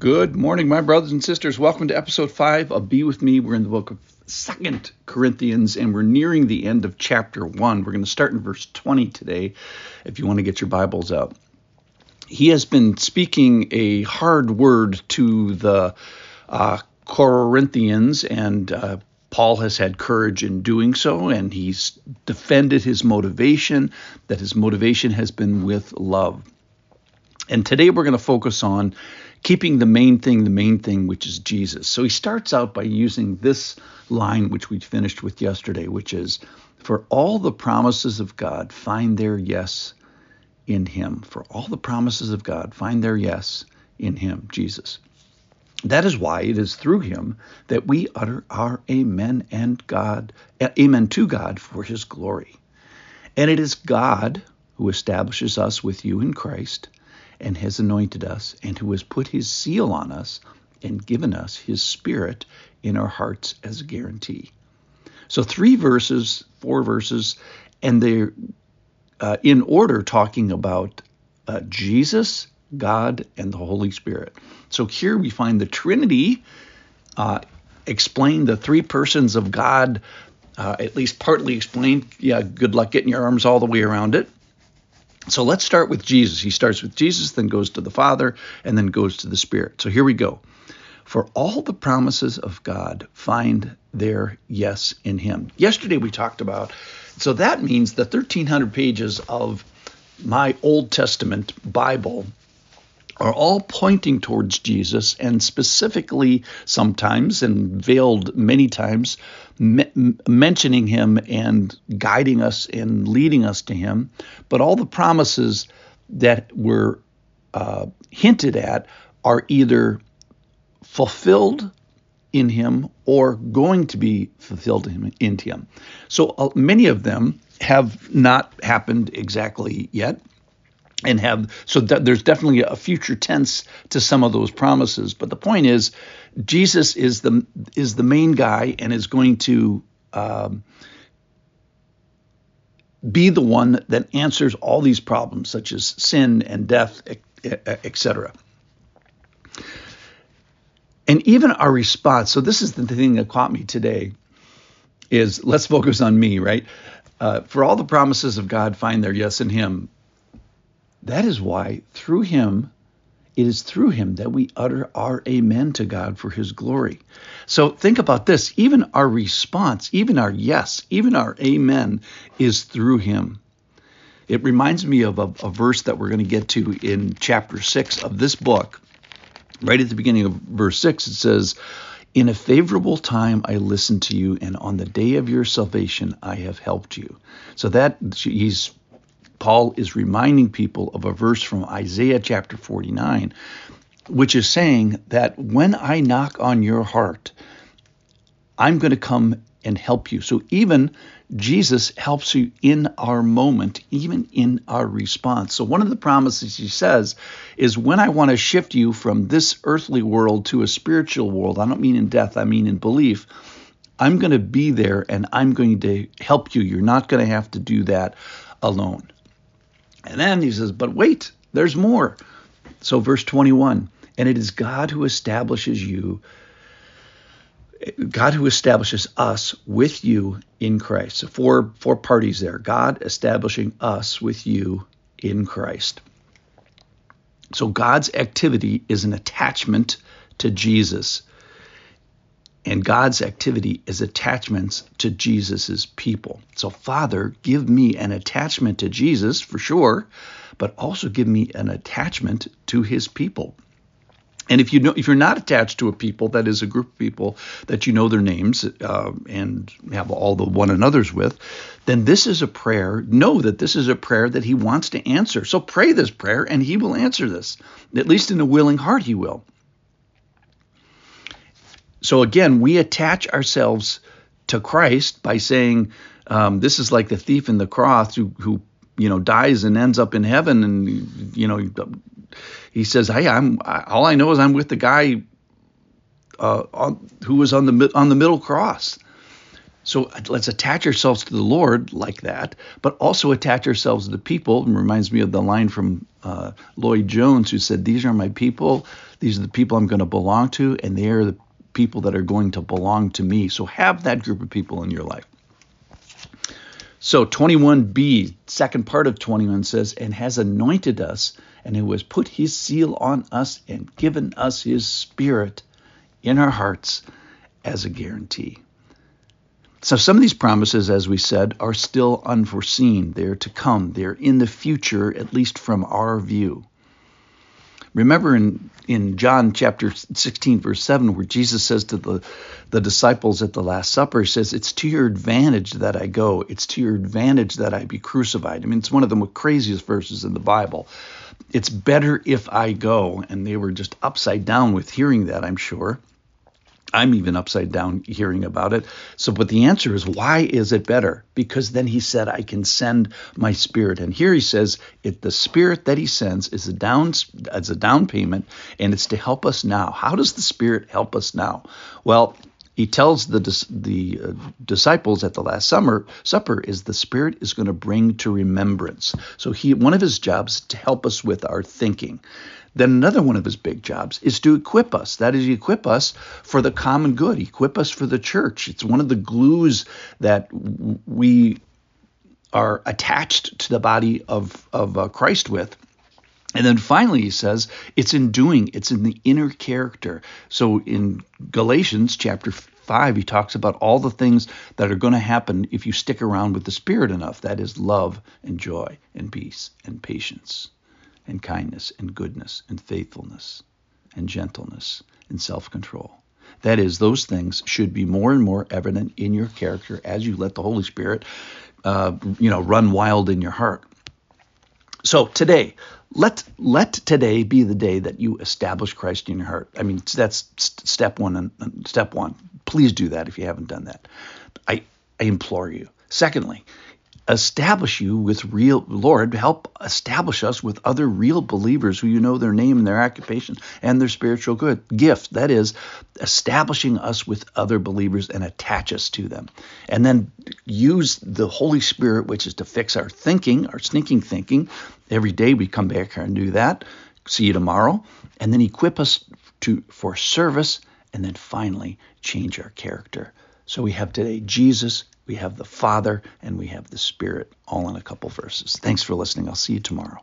Good morning, my brothers and sisters. Welcome to episode five of Be With Me. We're in the book of Second Corinthians, and we're nearing the end of chapter one. We're going to start in verse 20 today, if you want to get your Bibles out. He has been speaking a hard word to the uh, Corinthians, and uh, Paul has had courage in doing so, and he's defended his motivation, that his motivation has been with love. And today we're going to focus on keeping the main thing the main thing, which is Jesus. So he starts out by using this line, which we finished with yesterday, which is, For all the promises of God find their yes in him. For all the promises of God find their yes in him, Jesus. That is why it is through him that we utter our amen and God, amen to God for his glory. And it is God who establishes us with you in Christ and has anointed us, and who has put his seal on us and given us his spirit in our hearts as a guarantee. So, three verses, four verses, and they're uh, in order talking about uh, Jesus, God, and the Holy Spirit. So, here we find the Trinity uh, explain the three persons of God, uh, at least partly explained. Yeah, good luck getting your arms all the way around it. So let's start with Jesus. He starts with Jesus, then goes to the Father, and then goes to the Spirit. So here we go. For all the promises of God find their yes in Him. Yesterday we talked about, so that means the 1,300 pages of my Old Testament Bible are all pointing towards Jesus and specifically sometimes and veiled many times me- mentioning him and guiding us and leading us to him. But all the promises that were uh, hinted at are either fulfilled in him or going to be fulfilled in, him. So uh, many of them have not happened exactly yet and have so there's definitely a future tense to some of those promises. But the point is jesus is the is the main guy and is going to um, be the one that answers all these problems such as sin and death etc and even our response so this is the thing that caught me today is let's focus on me right? Uh, for all the promises of god find their yes in him that is why through him, it is through him that we utter our amen to God for his glory. So think about this even our response, even our yes, even our amen is through him. It reminds me of a, a verse that we're going to get to in chapter 6 of this book. Right at the beginning of verse 6, it says, In a favorable time I listened to you, and on the day of your salvation I have helped you. So that he's Paul is reminding people of a verse from Isaiah chapter 49, which is saying that when I knock on your heart, I'm going to come and help you. So even Jesus helps you in our moment, even in our response. So one of the promises he says is when I want to shift you from this earthly world to a spiritual world, I don't mean in death, I mean in belief. I'm going to be there and I'm going to help you. You're not going to have to do that alone. And then he says, But wait, there's more. So, verse 21 and it is God who establishes you, God who establishes us with you in Christ. So, four, four parties there God establishing us with you in Christ. So, God's activity is an attachment to Jesus and God's activity is attachments to Jesus's people. So, Father, give me an attachment to Jesus for sure, but also give me an attachment to his people. And if you know, if you're not attached to a people, that is a group of people that you know their names uh, and have all the one another's with, then this is a prayer. Know that this is a prayer that He wants to answer. So pray this prayer, and He will answer this. At least in a willing heart, He will. So again, we attach ourselves to Christ by saying, um, "This is like the thief in the cross who, who, you know, dies and ends up in heaven." And you know, he says, "Hey, I'm all I know is I'm with the guy uh, on, who was on the on the middle cross." So let's attach ourselves to the Lord like that, but also attach ourselves to the people. It reminds me of the line from uh, Lloyd Jones, who said, These are my people. These are the people I'm going to belong to, and they are the people that are going to belong to me. So have that group of people in your life. So 21b, second part of 21 says, and has anointed us, and who has put his seal on us and given us his spirit in our hearts as a guarantee. So some of these promises, as we said, are still unforeseen. They're to come. They're in the future, at least from our view. Remember in, in John chapter 16, verse 7, where Jesus says to the, the disciples at the Last Supper, He says, It's to your advantage that I go. It's to your advantage that I be crucified. I mean, it's one of the craziest verses in the Bible. It's better if I go. And they were just upside down with hearing that, I'm sure. I'm even upside down hearing about it. So, but the answer is why is it better? Because then he said, I can send my spirit. And here he says, it the spirit that he sends is a down as a down payment, and it's to help us now. How does the spirit help us now? Well, he tells the the uh, disciples at the last summer supper is the spirit is going to bring to remembrance so he one of his jobs to help us with our thinking then another one of his big jobs is to equip us. That is, equip us for the common good, equip us for the church. It's one of the glues that we are attached to the body of, of uh, Christ with. And then finally, he says it's in doing, it's in the inner character. So in Galatians chapter 5, he talks about all the things that are going to happen if you stick around with the Spirit enough. That is love and joy and peace and patience and kindness and goodness and faithfulness and gentleness and self control. That is, those things should be more and more evident in your character as you let the Holy Spirit, uh, you know, run wild in your heart. So today, let let today be the day that you establish Christ in your heart. I mean, that's step one. And step one. Please do that if you haven't done that. I I implore you. Secondly, establish you with real Lord, help establish us with other real believers who you know their name and their occupation and their spiritual good gift. That is establishing us with other believers and attach us to them. And then use the Holy Spirit, which is to fix our thinking, our sneaking thinking. Every day we come back here and do that. See you tomorrow. And then equip us to for service and then finally change our character. So we have today Jesus we have the Father, and we have the Spirit, all in a couple verses. Thanks for listening. I'll see you tomorrow.